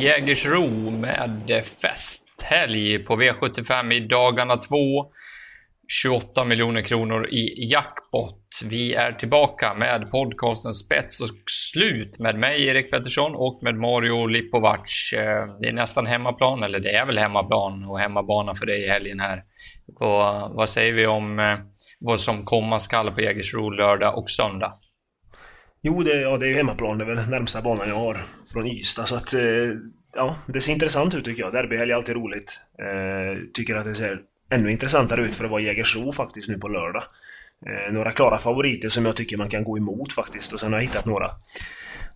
Jägersro med eh, festhelg på V75 i dagarna två. 28 miljoner kronor i jackpot. Vi är tillbaka med podcasten Spets och slut med mig, Erik Pettersson, och med Mario Lipovac. Eh, det är nästan hemmaplan, eller det är väl hemmaplan och hemmabana för dig i helgen här. Vad, vad säger vi om eh, vad som komma skall på Jägersro lördag och söndag? Jo, det, ja, det är hemmaplan. Det är väl närmsta banan jag har från Ystad. Så att, eh, ja, det ser intressant ut tycker jag. Derbyhelg är alltid roligt. Eh, tycker att det ser ännu intressantare ut för att vara Jägersro faktiskt nu på lördag. Eh, några klara favoriter som jag tycker man kan gå emot faktiskt. Och sen har jag hittat några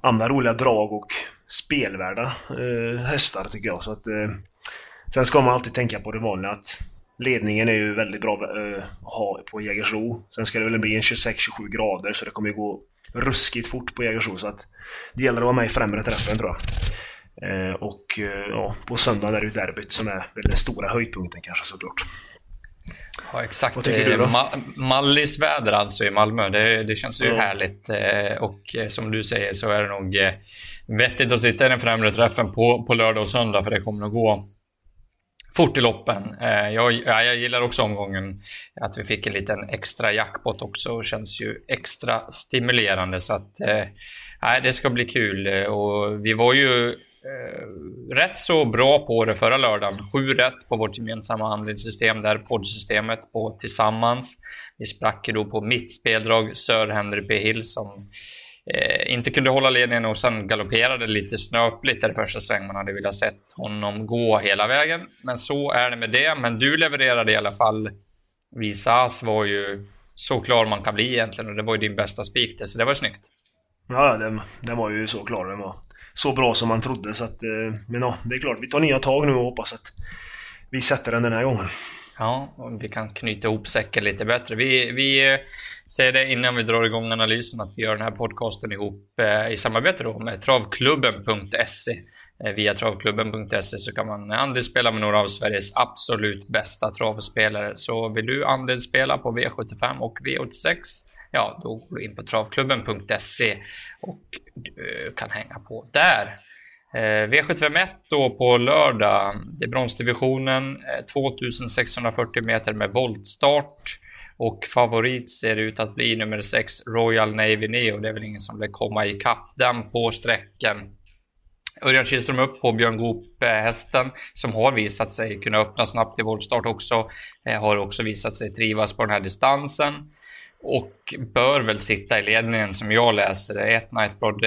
andra roliga drag och spelvärda eh, hästar tycker jag. Så att, eh, sen ska man alltid tänka på det vanliga att ledningen är ju väldigt bra eh, att ha på Jägersro. Sen ska det väl bli en 26-27 grader så det kommer ju gå ruskigt fort på Jägersro så att det gäller att vara med i främre träffen tror jag. Eh, och eh, ja, på söndag är det ju derbyt som är den stora höjdpunkten kanske såklart. Ja exakt. Vad tycker du då? Ma Mallis väder alltså i Malmö. Det, det känns ju ja. härligt. Eh, och eh, som du säger så är det nog eh, vettigt att sitta i den främre träffen på, på lördag och söndag för det kommer att gå fort i loppen. Jag, jag gillar också omgången att vi fick en liten extra jackpot också. Känns ju extra stimulerande så att nej, det ska bli kul. Och vi var ju eh, Eh, rätt så bra på det förra lördagen. Sju rätt på vårt gemensamma handlingssystem där, poddsystemet på Tillsammans. Vi sprack ju då på mitt speldrag Sir Henry P. Hill som eh, inte kunde hålla ledningen och sen galopperade lite snöpligt där första sväng. Man hade velat sett honom gå hela vägen. Men så är det med det. Men du levererade i alla fall. Visas var ju så klar man kan bli egentligen och det var ju din bästa spik så det var snyggt. Ja, den, den var ju så klar den var så bra som man trodde. Så att, eh, men ja, det är klart, vi tar nya tag nu och hoppas att vi sätter den den här gången. Ja, och vi kan knyta ihop säcken lite bättre. Vi, vi eh, säger det innan vi drar igång analysen att vi gör den här podcasten ihop eh, i samarbete då med travklubben.se. Via travklubben.se så kan man andelsspela med några av Sveriges absolut bästa travspelare. Så vill du andelsspela på V75 och V86 ja, då går du in på travklubben.se och eh, kan hänga på där. Eh, V751 då på lördag. Det är bronsdivisionen, eh, 2640 meter med voltstart. Och favorit ser ut att bli nummer 6 Royal Navy Neo. Det är väl ingen som vill komma ikapp den på sträckan. Örjan Kihlström upp på Björn Goop hästen som har visat sig kunna öppna snabbt i voltstart också. Har också visat sig trivas på den här distansen och bör väl sitta i ledningen som jag läser det. Ett Nightblood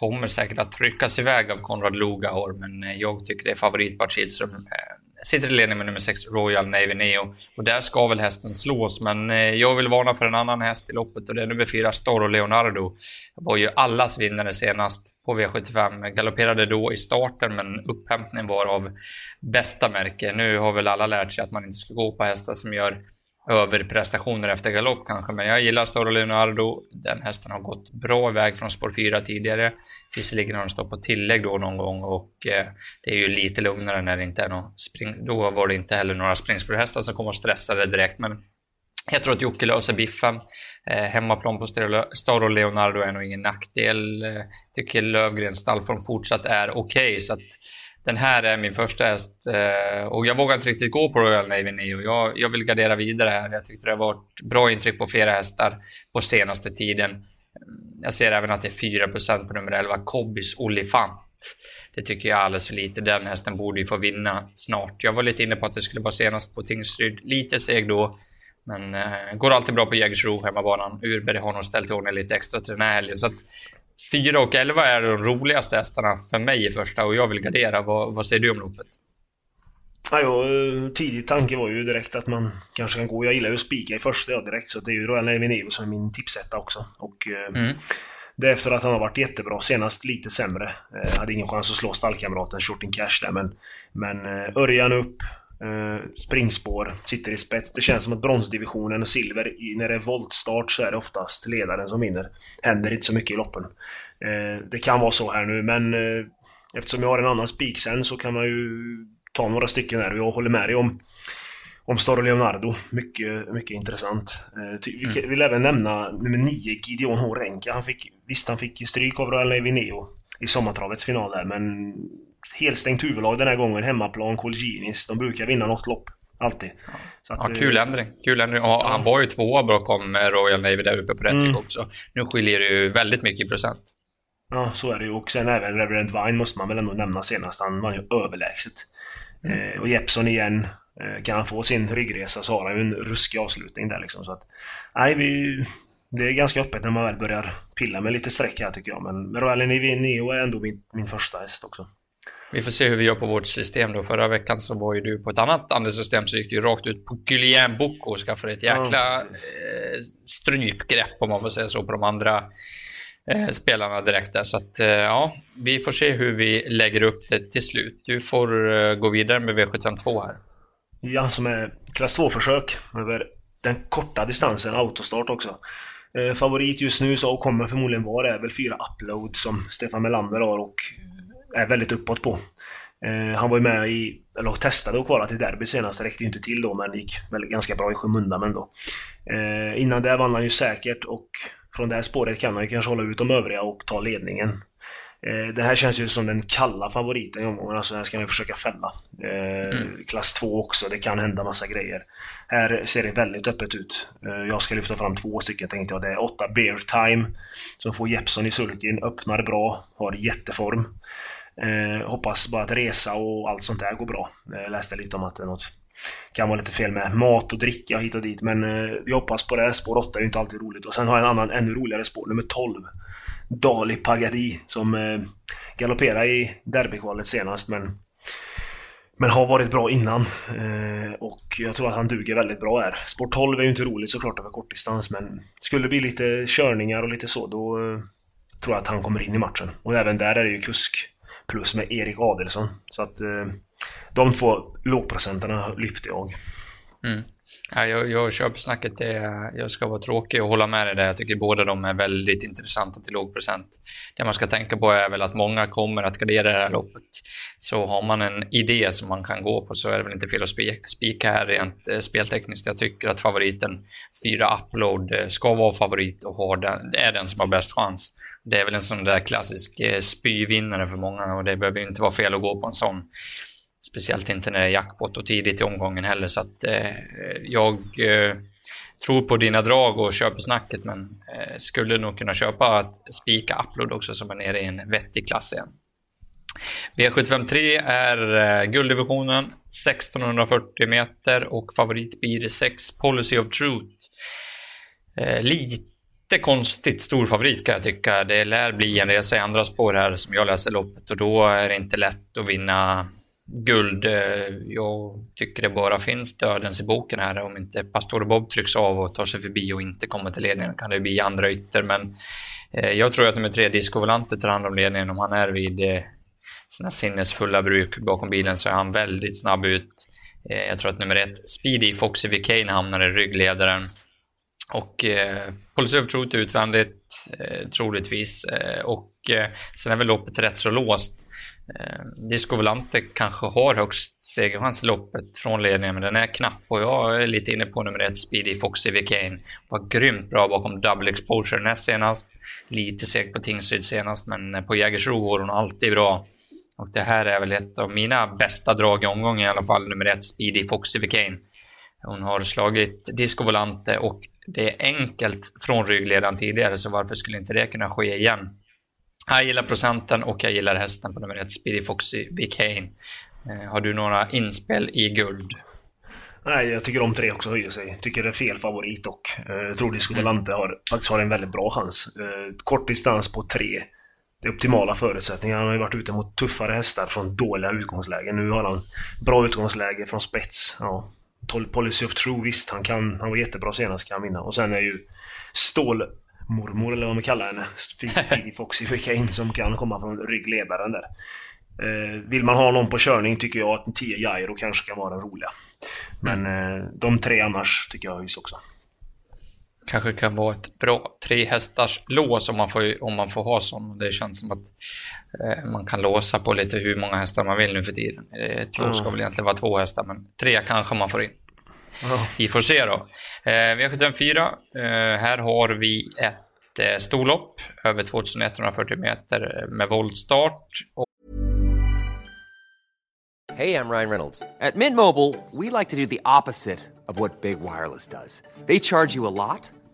kommer säkert att tryckas iväg av Konrad Lugahor, men eh, jag tycker det är favorit Bart Kihlström. Eh, sitter i ledning med nummer 6 Royal Navy Neo och där ska väl hästen slås, men eh, jag vill varna för en annan häst i loppet och det är nummer 4 Storo Leonardo. Var ju allas vinnare senast på V75. Galopperade då i starten, men upphämtningen var av bästa märke. Nu har väl alla lärt sig att man inte ska gå på hästar som gör överprestationer efter galopp kanske, men jag gillar Stora Leonardo. Den hästen har gått bra iväg från spår 4 tidigare. Visserligen har den stått på tillägg då någon gång och eh, det är ju lite lugnare när det inte är någon spring. Då var det inte heller några springspårhästar som kom och stressade direkt, men jag tror att Jocke löser biffen. Eh, hemmaplan på Storo Leonardo är nog ingen nackdel. Eh, tycker Lövgrens stallform fortsatt är okej, okay, så att den här är min första häst eh, och jag vågar inte riktigt gå på Royal Navy Neo. Jag, jag vill gardera vidare här. Jag tyckte det har varit bra intryck på flera hästar på senaste tiden. Jag ser även att det är 4 på nummer 11, Kobbys Olifant. Det tycker jag är alldeles för lite. Den hästen borde ju få vinna snart. Jag var lite inne på att det skulle vara senast på Tingsryd. Lite seg då. Men eh, går alltid bra på Jägersro, hemmabanan. Urberg har nog ställt i ordning lite extra till den här helgen. Så att 4 och 11 är de roligaste hästarna för mig i första och jag vill gardera. Vad, vad säger du om loppet? Ja, tidig tanke var ju direkt att man kanske kan gå. Jag gillar ju att spika i första ja, direkt så det är ju Royal Navy Neo som är min tipsetta också. Och, eh, mm. Det är efter att han har varit jättebra. Senast lite sämre. Eh, hade ingen chans att slå stallkamraten Shorting Cash där men... Men eh, Örjan upp, eh, springspår, sitter i spets. Det känns som att bronsdivisionen och silver, när det är voltstart så är det oftast ledaren som vinner. Händer inte så mycket i loppen. Eh, det kan vara så här nu men eh, eftersom jag har en annan spik sen så kan man ju ta några stycken här och jag håller med dig om om Staro Leonardo. Mycket, mycket intressant. Eh, vi mm. vill även nämna nummer 9, Gideon H. Renka. Han fick, visst, han fick stryk av Royal Navy Neo i sommartravets final där. Men helt stängt huvudlag den här gången. Hemmaplan, Colginis. De brukar vinna något lopp. Alltid. Så att, ja, kul eh, ändring. Kul ändring. Och ja. Han var ju tvåa bakom Royal Navy där uppe på Rättvik mm. också. Nu skiljer det ju väldigt mycket i procent. Ja, så är det ju. Och sen även Reverend Vine måste man väl ändå nämna senast. Han var ju överlägset. Mm. Eh, och Jeppson igen. Eh, kan han få sin ryggresa så har han ju en ruskig avslutning där liksom. Så att, nej, vi, det är ganska öppet när man väl börjar pilla med lite streck här tycker jag. Men Royal Neo är ändå min, min första häst också. Vi får se hur vi gör på vårt system då. Förra veckan så var ju du på ett annat andelssystem så gick du ju rakt ut på Guillaume Bocco och skaffade ett jäkla ja, eh, strypgrepp om man får säga så på de andra eh, spelarna direkt där. Så att eh, ja, vi får se hur vi lägger upp det till slut. Du får eh, gå vidare med V752 här. Ja, som är klass 2-försök över den korta distansen, autostart också. Eh, favorit just nu så kommer förmodligen vara är väl fyra upload som Stefan Melander har och är väldigt uppåt på. Eh, han var ju med i, eller testade att kvala till derbyt senast, det räckte ju inte till då men det gick väl ganska bra i skymundan ändå. Eh, innan det vann han ju säkert och från det här spåret kan han ju kanske hålla ut de övriga och ta ledningen. Eh, det här känns ju som den kalla favoriten i omgången, alltså här ska ju försöka fälla. Eh, mm. Klass 2 också, det kan hända massa grejer. Här ser det väldigt öppet ut. Eh, jag ska lyfta fram två stycken tänkte jag. Det är 8 Bear Time som får Jeppson i sulkin, öppnar bra, har jätteform. Hoppas bara att resa och allt sånt där går bra. Jag läste lite om att det är något kan vara lite fel med mat och dricka hit och dit men vi hoppas på det. Spår 8 är ju inte alltid roligt och sen har jag en annan ännu roligare spår, nummer 12. Dali Pagadi som eh, galopperade i derbykvalet senast men men har varit bra innan eh, och jag tror att han duger väldigt bra här. Sport 12 är ju inte roligt såklart över kortdistans men skulle det bli lite körningar och lite så då eh, tror jag att han kommer in i matchen. Och även där är det ju kusk plus med Erik Adelsson. Så att eh, de två lågprocentarna lyfter jag. Mm. Ja, jag, jag köper snacket. Det, jag ska vara tråkig och hålla med dig där. Jag tycker båda de är väldigt intressanta till låg procent. Det man ska tänka på är väl att många kommer att gardera det här loppet. Så har man en idé som man kan gå på så är det väl inte fel att spika här rent eh, speltekniskt. Jag tycker att favoriten 4 Upload eh, ska vara favorit och har den, är den som har bäst chans. Det är väl en sån där klassisk eh, spyvinnare för många och det behöver ju inte vara fel att gå på en sån. Speciellt inte när det är jackpot och tidigt i omgången heller. Så att eh, jag eh, tror på dina drag och köper snacket men eh, skulle nog kunna köpa att spika Upload också som är nere i en vettig klass igen. V753 är eh, gulddivisionen 1640 meter och favorit blir 6 Policy of Truth. Eh, lite konstigt stor favorit kan jag tycka. Det lär bli en resa i andra spår här som jag läser loppet och då är det inte lätt att vinna guld. Eh, jag tycker det bara finns dödens i boken här. Om inte Pastor Bob trycks av och tar sig förbi och inte kommer till ledningen kan det bli andra ytter. Men eh, jag tror att nummer tre, Disco Volante, tar hand om ledningen. Om han är vid eh, sina sinnesfulla bruk bakom bilen så är han väldigt snabb ut. Jag tror att nummer ett, Speedy Foxy Vicane hamnar i ryggledaren. Och eh, Policy of Truth utvändigt, eh, troligtvis. Eh, och eh, sen är väl loppet rätt så låst. Eh, Disco Volante kanske har högst segerchans i loppet från ledningen, men den är knapp och jag är lite inne på nummer ett, Speedy Foxy Vicane. Var grymt bra bakom Double Exposure näst senast. Lite seg på Tingsryd senast, men eh, på Jägersro går hon alltid bra. Och det här är väl ett av mina bästa drag i omgången i alla fall, nummer ett, Speedy Foxy Vicane. Hon har slagit Disco Volante och det är enkelt från ryggledaren tidigare, så varför skulle inte det kunna ske igen? Jag gillar procenten och jag gillar hästen på nummer ett, Speedy Foxy Vicane. Eh, har du några inspel i guld? Nej, jag tycker de tre också höjer sig. Tycker det är fel favorit och eh, jag tror Disco Volante har, faktiskt har en väldigt bra chans. Eh, kort distans på tre. Det är optimala förutsättningar. Han har ju varit ute mot tuffare hästar från dåliga utgångslägen. Nu har han bra utgångsläge från spets. Ja, Policy of True, visst, han, kan, han var jättebra senast, kan han vinna. Och sen är ju Stål mormor eller vad man kallar henne. Speedy Foxy Kane som kan komma från ryggledaren där. Eh, vill man ha någon på körning tycker jag att en 10 Jairo kanske kan vara den roliga. Men mm. eh, de tre annars tycker jag höjs också. Kanske kan vara ett bra tre hästars lås om man får, om man får ha sån. Det känns som att eh, man kan låsa på lite hur många hästar man vill nu för tiden. Ett lås ska väl egentligen vara två hästar men tre kanske man får in. Vi får se då. Eh, V754, eh, här har vi ett ett storlopp över 2140 meter med voltstart. Hej, jag Ryan Reynolds. At Mint Mobile, we like to do the opposite of what Big Wireless does. They charge you a lot,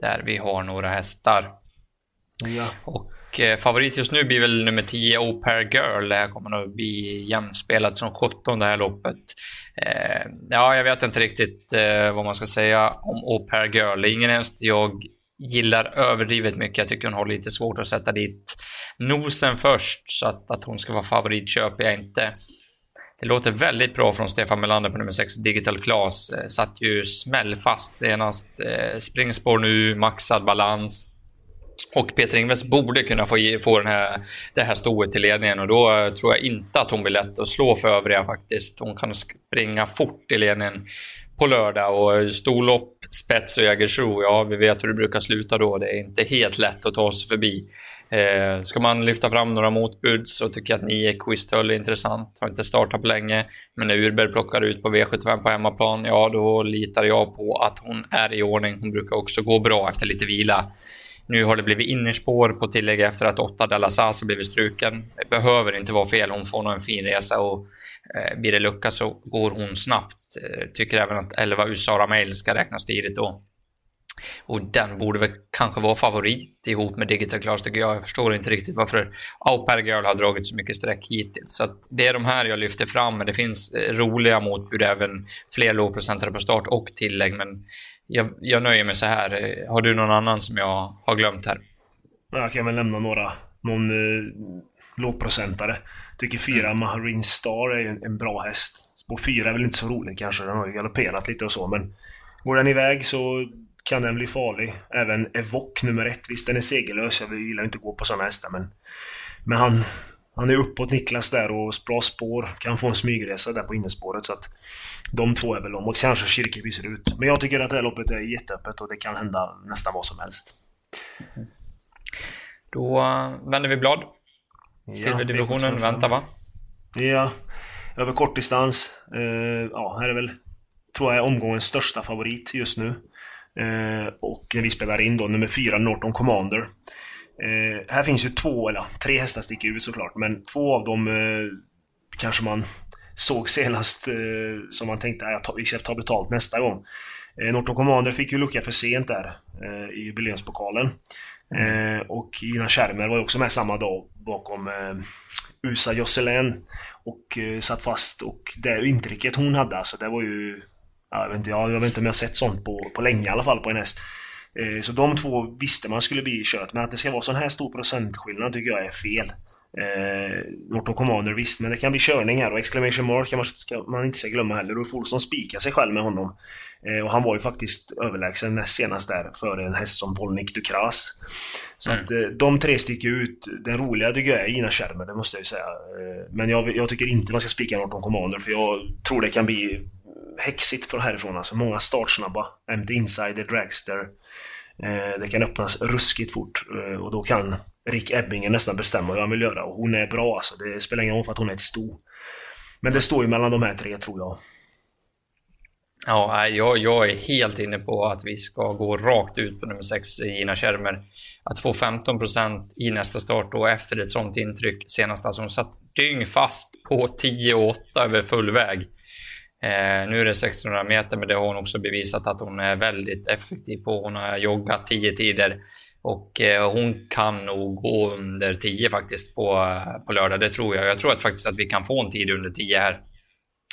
där vi har några hästar. Ja. Och eh, favorit just nu blir väl nummer 10, Au Pair Girl. Det här kommer nog bli jämspelat som 17 det här loppet. Eh, ja, jag vet inte riktigt eh, vad man ska säga om Au Pair Girl. Det är ingen häst jag gillar överdrivet mycket. Jag tycker hon har lite svårt att sätta dit nosen först. Så att, att hon ska vara favorit köper jag inte. Det låter väldigt bra från Stefan Melander på nummer 6, Digital Class. Eh, satt ju smällfast senast. Eh, springspår nu, maxad balans. Och Peter Ingves borde kunna få, få den här, det här stoet till ledningen och då eh, tror jag inte att hon blir lätt att slå för övriga faktiskt. Hon kan springa fort i ledningen på lördag och storlopp, spets och Jägersro, ja vi vet hur det brukar sluta då. Det är inte helt lätt att ta sig förbi. Eh, ska man lyfta fram några motbud så tycker jag att 9 Quistöl är intressant. Har inte startat på länge, men när Urberg plockar ut på V75 på hemmaplan, ja då litar jag på att hon är i ordning. Hon brukar också gå bra efter lite vila. Nu har det blivit innerspår på tillägg efter att 8 Dallas blivit struken. Det behöver inte vara fel, hon får nog en fin resa och eh, blir det lucka så går hon snabbt. Eh, tycker även att 11 Usara Mail ska räknas tidigt då. Och den borde väl kanske vara favorit ihop med Digital Class tycker jag. Jag förstår inte riktigt varför Au Girl har dragit så mycket streck hittills. Så det är de här jag lyfter fram, men det finns eh, roliga motbud även fler lågprocentare på start och tillägg. Men jag, jag nöjer mig så här. Har du någon annan som jag har glömt här? Jag kan väl nämna några. Någon eh, lågprocentare. Tycker fyra mm. Marine Star är en, en bra häst. Spår fyra är väl inte så roligt kanske. Den har ju galopperat lite och så men går den iväg så kan den bli farlig. Även Evoque nummer ett. Visst, den är segerlös. Jag gillar inte att gå på sådana hästar, men... Men han, han är uppåt Niklas där och bra spår. Kan få en smygresa där på innerspåret. Så att de två är väl de. Och kanske Kirkeby ser ut. Men jag tycker att det här loppet är jätteöppet och det kan hända nästan vad som helst. Då vänder vi blad. Silverdivisionen ja, väntar va? Ja, över kortdistans. Uh, ja, här är väl, tror jag, omgångens största favorit just nu. Eh, och när vi spelar in då nummer fyra, Norton Commander. Eh, här finns ju två, eller tre hästar sticker ut såklart, men två av dem eh, kanske man såg senast som man tänkte att vi ska ta betalt nästa gång. Norton Commander fick ju lucka för sent där i jubileumspokalen. Mm. och Gina Schermer var ju också med samma dag bakom USA Josselin och satt fast och det intrycket hon hade alltså det var ju jag vet inte, jag, jag vet inte om jag har sett sånt på, på länge i alla fall på en häst. Eh, så de två visste man skulle bli kört, men att det ska vara sån här stor procentskillnad tycker jag är fel. Eh, Norton Commander visst, men det kan bli körning här och exclamation mark kan man, ska man inte ska glömma heller. Ulf Olsson spikar sig själv med honom. Eh, och han var ju faktiskt överlägsen näst senast där före en häst som Polnik Dukras. Så mm. att eh, de tre sticker ut. Den roliga tycker jag är Gina Schermer, det måste jag ju säga. Eh, men jag, jag, tycker inte man ska spika Norton Commander för jag tror det kan bli häxigt från härifrån. Alltså många startsnabba. MD Insider, Dragster. Eh, det kan öppnas ruskigt fort eh, och då kan Rick Ebbingen nästan bestämma hur han vill göra. Och hon är bra alltså. Det spelar ingen roll för att hon är ett sto. Men det står ju mellan de här tre tror jag. Ja, jag, jag är helt inne på att vi ska gå rakt ut på nummer 6, Gina Schermer. Att få 15% i nästa start och efter ett sånt intryck senast, alltså hon satt dyngfast på 10 och 8 över full väg. Eh, nu är det 1600 meter, men det har hon också bevisat att hon är väldigt effektiv på. Hon har joggat 10 tider och eh, hon kan nog gå under 10 faktiskt på, eh, på lördag. Det tror jag. Jag tror att faktiskt att vi kan få en tid under 10 här.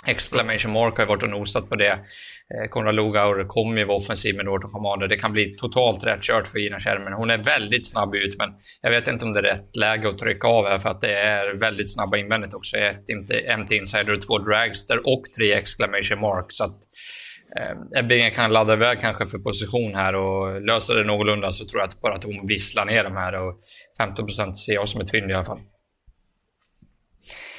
Exclamation mark har ju varit och nosat på det. Eh, Konrad Lugauer kommer ju vara offensiv med Norton Commander. Det kan bli totalt rätt kört för Gina Schermen. Hon är väldigt snabb ut, men jag vet inte om det är rätt läge att trycka av här för att det är väldigt snabba invändigt också. Ett MT Insider, två Dragster och tre Exclamation Mark. Så att, eh, Ebbinge kan ladda iväg kanske för position här och löser det någorlunda så tror jag att bara att hon visslar ner de här och 15 ser jag som ett fynd i alla fall.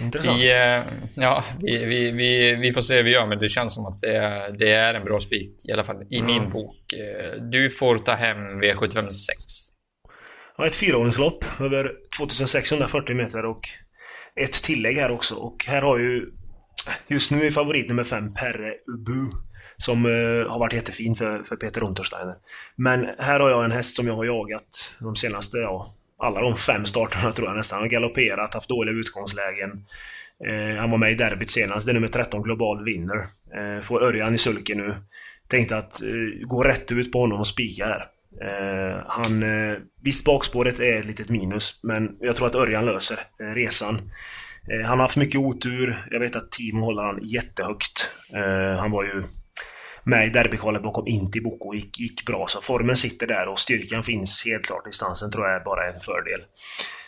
Intressant. Vi, eh, ja, vi, vi, vi, vi får se hur vi gör, men det känns som att det är, det är en bra spik, i alla fall i mm. min bok. Eh, du får ta hem V756. Ja, ett fyraåringslopp över 2640 meter och ett tillägg här också. Och här har ju just nu är favorit nummer 5 Perre Ubu. Som uh, har varit jättefin för, för Peter Untersteiner. Men här har jag en häst som jag har jagat de senaste, ja, alla de fem starterna tror jag nästan. Han har galopperat, haft dåliga utgångslägen. Eh, han var med i derbyt senast. Det är nummer 13 Global vinner. Eh, får Örjan i sulken nu. Tänkte att eh, gå rätt ut på honom och spika här. Eh, han, eh, visst bakspåret är ett litet minus, men jag tror att Örjan löser eh, resan. Eh, han har haft mycket otur. Jag vet att Timo håller han jättehögt. Eh, han var ju med i derbykvalet bakom Inti Boko gick, gick bra. Så formen sitter där och styrkan finns helt klart. Distansen tror jag är bara en fördel.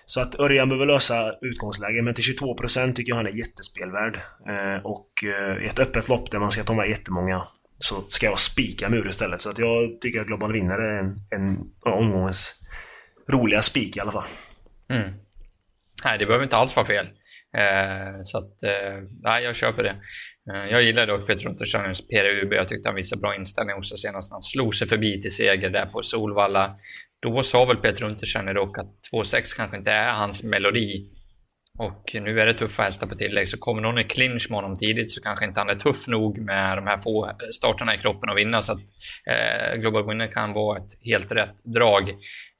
Så att Örjan behöver lösa utgångsläget, men till 22% tycker jag han är jättespelvärd. Eh, och eh, i ett öppet lopp där man ska ta med jättemånga så ska jag spika mur istället. Så att jag tycker att Global Vinnare är en, en omgångens roliga spik i alla fall. Mm. Nej, det behöver inte alls vara fel. Eh, så att, eh, nej, jag köper det. Eh, jag gillar dock Peter Untersteiners PRUB. Jag tyckte han visade bra inställning också senast när han slog sig förbi till seger där på Solvalla. Då sa väl Peter Untersteiner dock att 2-6 kanske inte är hans melodi. Och nu är det tuffa hästar på tillägg, så kommer någon i clinch med honom tidigt så kanske inte han är tuff nog med de här få eh, starterna i kroppen att vinna. Så att eh, Global Winner kan vara ett helt rätt drag.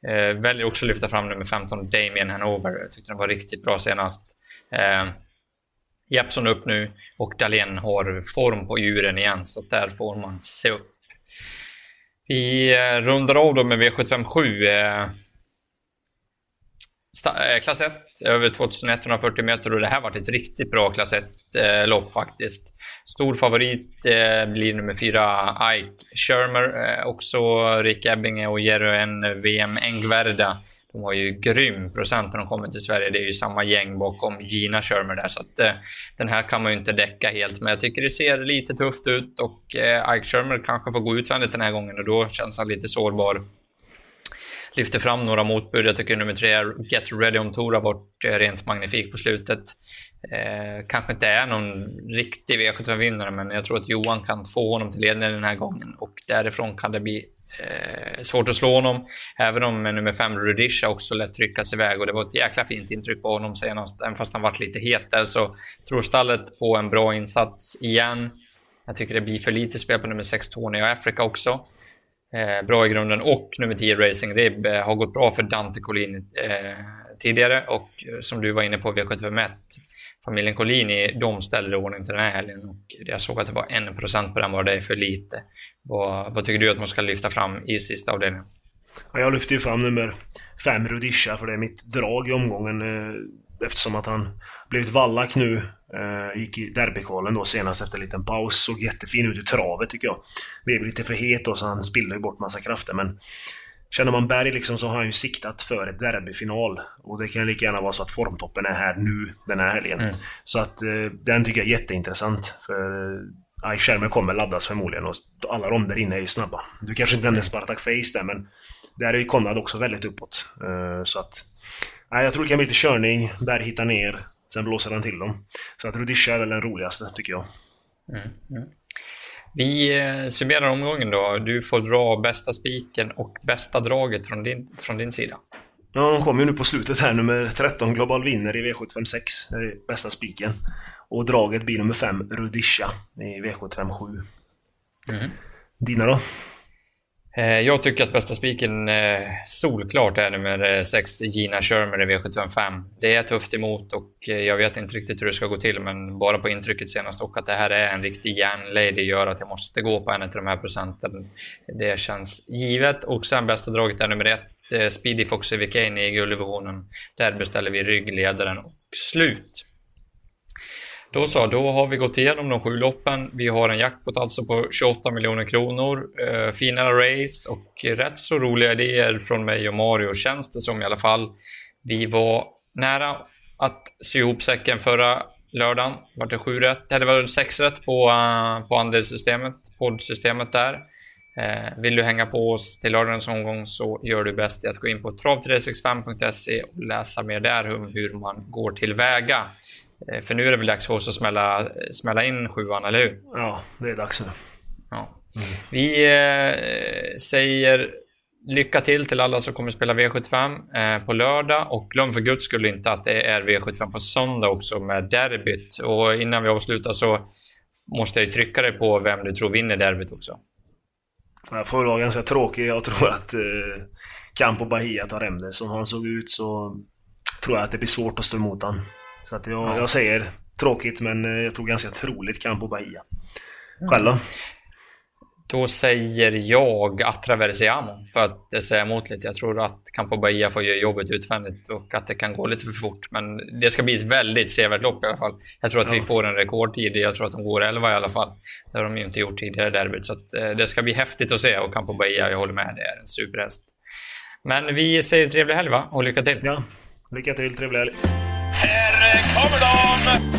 Eh, väljer också att lyfta fram nummer 15, Damien Hanover. Jag tyckte den var riktigt bra senast. Eh, Jeppson upp nu och Dahlén har form på djuren igen, så där får man se upp. Vi eh, rundar av då med V757. Eh, eh, klass 1, över 2140 meter och det här varit ett riktigt bra klass 1-lopp faktiskt. Stor favorit blir nummer 4 Ike Shermer, också Rick Ebbinge och Jerry N. VM Engverda de har ju grym procent när de kommer till Sverige. Det är ju samma gäng bakom Gina Shermer där, så att eh, den här kan man ju inte däcka helt. Men jag tycker det ser lite tufft ut och eh, Ike Shermer kanske får gå utvändigt den här gången och då känns han lite sårbar. Lyfter fram några motbud. Jag tycker nummer tre, Get Ready On Tour har varit eh, rent magnifik på slutet. Eh, kanske inte är någon riktig V75-vinnare, men jag tror att Johan kan få honom till ledningen den här gången och därifrån kan det bli Eh, svårt att slå honom, även om nummer fem Rudisha också lätt tryckas iväg. Och det var ett jäkla fint intryck på honom senast, även fast han varit lite het där. Så tror stallet på en bra insats igen. Jag tycker det blir för lite spel på nummer 6 Tony och Africa också. Eh, bra i grunden. Och nummer 10 Racing Rib eh, har gått bra för Dante Collini eh, tidigare. Och eh, som du var inne på V751 familjen Collini, de ställer i ordning till den här helgen och jag såg att det var en procent på den var det för lite. Vad, vad, tycker du att man ska lyfta fram i sista avdelningen? Ja, jag lyfter ju fram nummer fem, Rudisha för det är mitt drag i omgången eh, eftersom att han blivit vallack nu. Eh, gick i derbykvalen då senast efter en liten paus. Såg jättefin ut i travet tycker jag. Blev lite för het då så han spillde bort massa krafter men Känner man Berg liksom så har han ju siktat för ett derbyfinal. Och det kan lika gärna vara så att formtoppen är här nu den här helgen. Mm. Så att eh, den tycker jag är jätteintressant. För eh, skärmen kommer laddas förmodligen och alla de där inne är ju snabba. Du kanske inte nämnde mm. Spartak Face där men där är ju Konrad också väldigt uppåt. Uh, så att... Nej, jag tror det kan bli lite körning, Berg hittar ner, sen blåser han till dem. Så att Rudisha är väl den roligaste tycker jag. Mm. Mm. Vi eh, summerar omgången då. Du får dra bästa spiken och bästa draget från din, från din sida. Ja, de kommer ju nu på slutet här. Nummer 13 Global vinner i V756. Det är bästa spiken. Och draget blir nummer 5 Rudisha i V757. Mm. Dina då? Eh, jag tycker att bästa spiken eh, solklart är nummer eh, 6 Gina Shermer i V755. Det är tufft emot och jag vet inte riktigt hur det ska gå till men bara på intrycket senast och att det här är en riktig järnlady gör att jag måste gå på henne till de här procenten. Det känns givet och sen bästa draget är nummer 1 Speedy Foxy Vicane i gulddivisionen. Där beställer vi ryggledaren och slut. Då så, då har vi gått igenom de sju loppen. Vi har en jackpot alltså på 28 miljoner kronor. Eh, fina race och rätt så roliga idéer från mig och Mario känns det som i alla fall. Vi var nära att sy ihop säcken förra lördagen. Var det sju rätt, eller var det sex rätt på, uh, på andelssystemet, poddsystemet där. Eh, vill du hänga på oss till lördagens omgång så gör du bäst i att gå in på trav365.se och läsa mer där om hur man går tillväga. Uh, för nu är det väl dags för oss att smälla, smälla in sjuan, eller hur? Ja, det är dags nu. Ja. Mm. Vi säger lycka till till alla som kommer spela V75 eh, på lördag och glöm för guds skull inte att det är V75 på söndag också med derbyt. Och innan vi avslutar så måste jag ju trycka dig på vem du tror vinner derbyt också. Jag får vara ganska tråkig. Jag tror att eh, Campo Bahia tar hem det. Som han såg ut så tror jag att det blir svårt att stå emot han. Så att jag, ja. jag säger tråkigt men eh, jag tror ganska troligt Campo Bahia. Själv då? Då säger jag Atraversiamo för att säga emot lite. Jag tror att Campo Bahia får göra jobbet utvändigt och att det kan gå lite för fort. Men det ska bli ett väldigt sevärt lopp i alla fall. Jag tror att ja. vi får en rekordtid. Jag tror att de går 11 i alla fall. Det har de ju inte gjort tidigare derbyt. Så att, eh, det ska bli häftigt att se och Campo Bahia, jag håller med, det är en superhäst. Men vi säger trevlig helg va? Och lycka till! Ja, lycka till, trevlig helg! Kommer de!